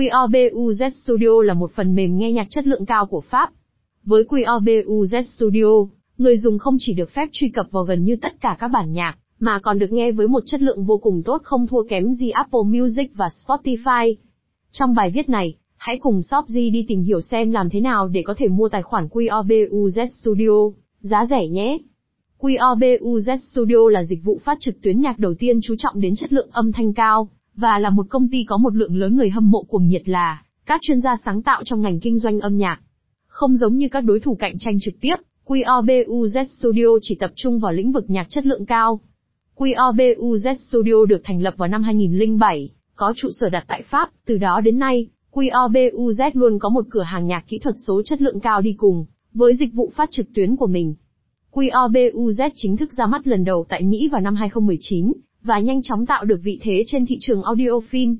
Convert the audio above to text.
QOBUZ Studio là một phần mềm nghe nhạc chất lượng cao của Pháp. Với QOBUZ Studio, người dùng không chỉ được phép truy cập vào gần như tất cả các bản nhạc, mà còn được nghe với một chất lượng vô cùng tốt không thua kém gì Apple Music và Spotify. Trong bài viết này, hãy cùng Shopji đi tìm hiểu xem làm thế nào để có thể mua tài khoản QOBUZ Studio, giá rẻ nhé. QOBUZ Studio là dịch vụ phát trực tuyến nhạc đầu tiên chú trọng đến chất lượng âm thanh cao, và là một công ty có một lượng lớn người hâm mộ cuồng nhiệt là các chuyên gia sáng tạo trong ngành kinh doanh âm nhạc. Không giống như các đối thủ cạnh tranh trực tiếp, QOBUZ Studio chỉ tập trung vào lĩnh vực nhạc chất lượng cao. QOBUZ Studio được thành lập vào năm 2007, có trụ sở đặt tại Pháp, từ đó đến nay, QOBUZ luôn có một cửa hàng nhạc kỹ thuật số chất lượng cao đi cùng, với dịch vụ phát trực tuyến của mình. QOBUZ chính thức ra mắt lần đầu tại Mỹ vào năm 2019, và nhanh chóng tạo được vị thế trên thị trường audiophile.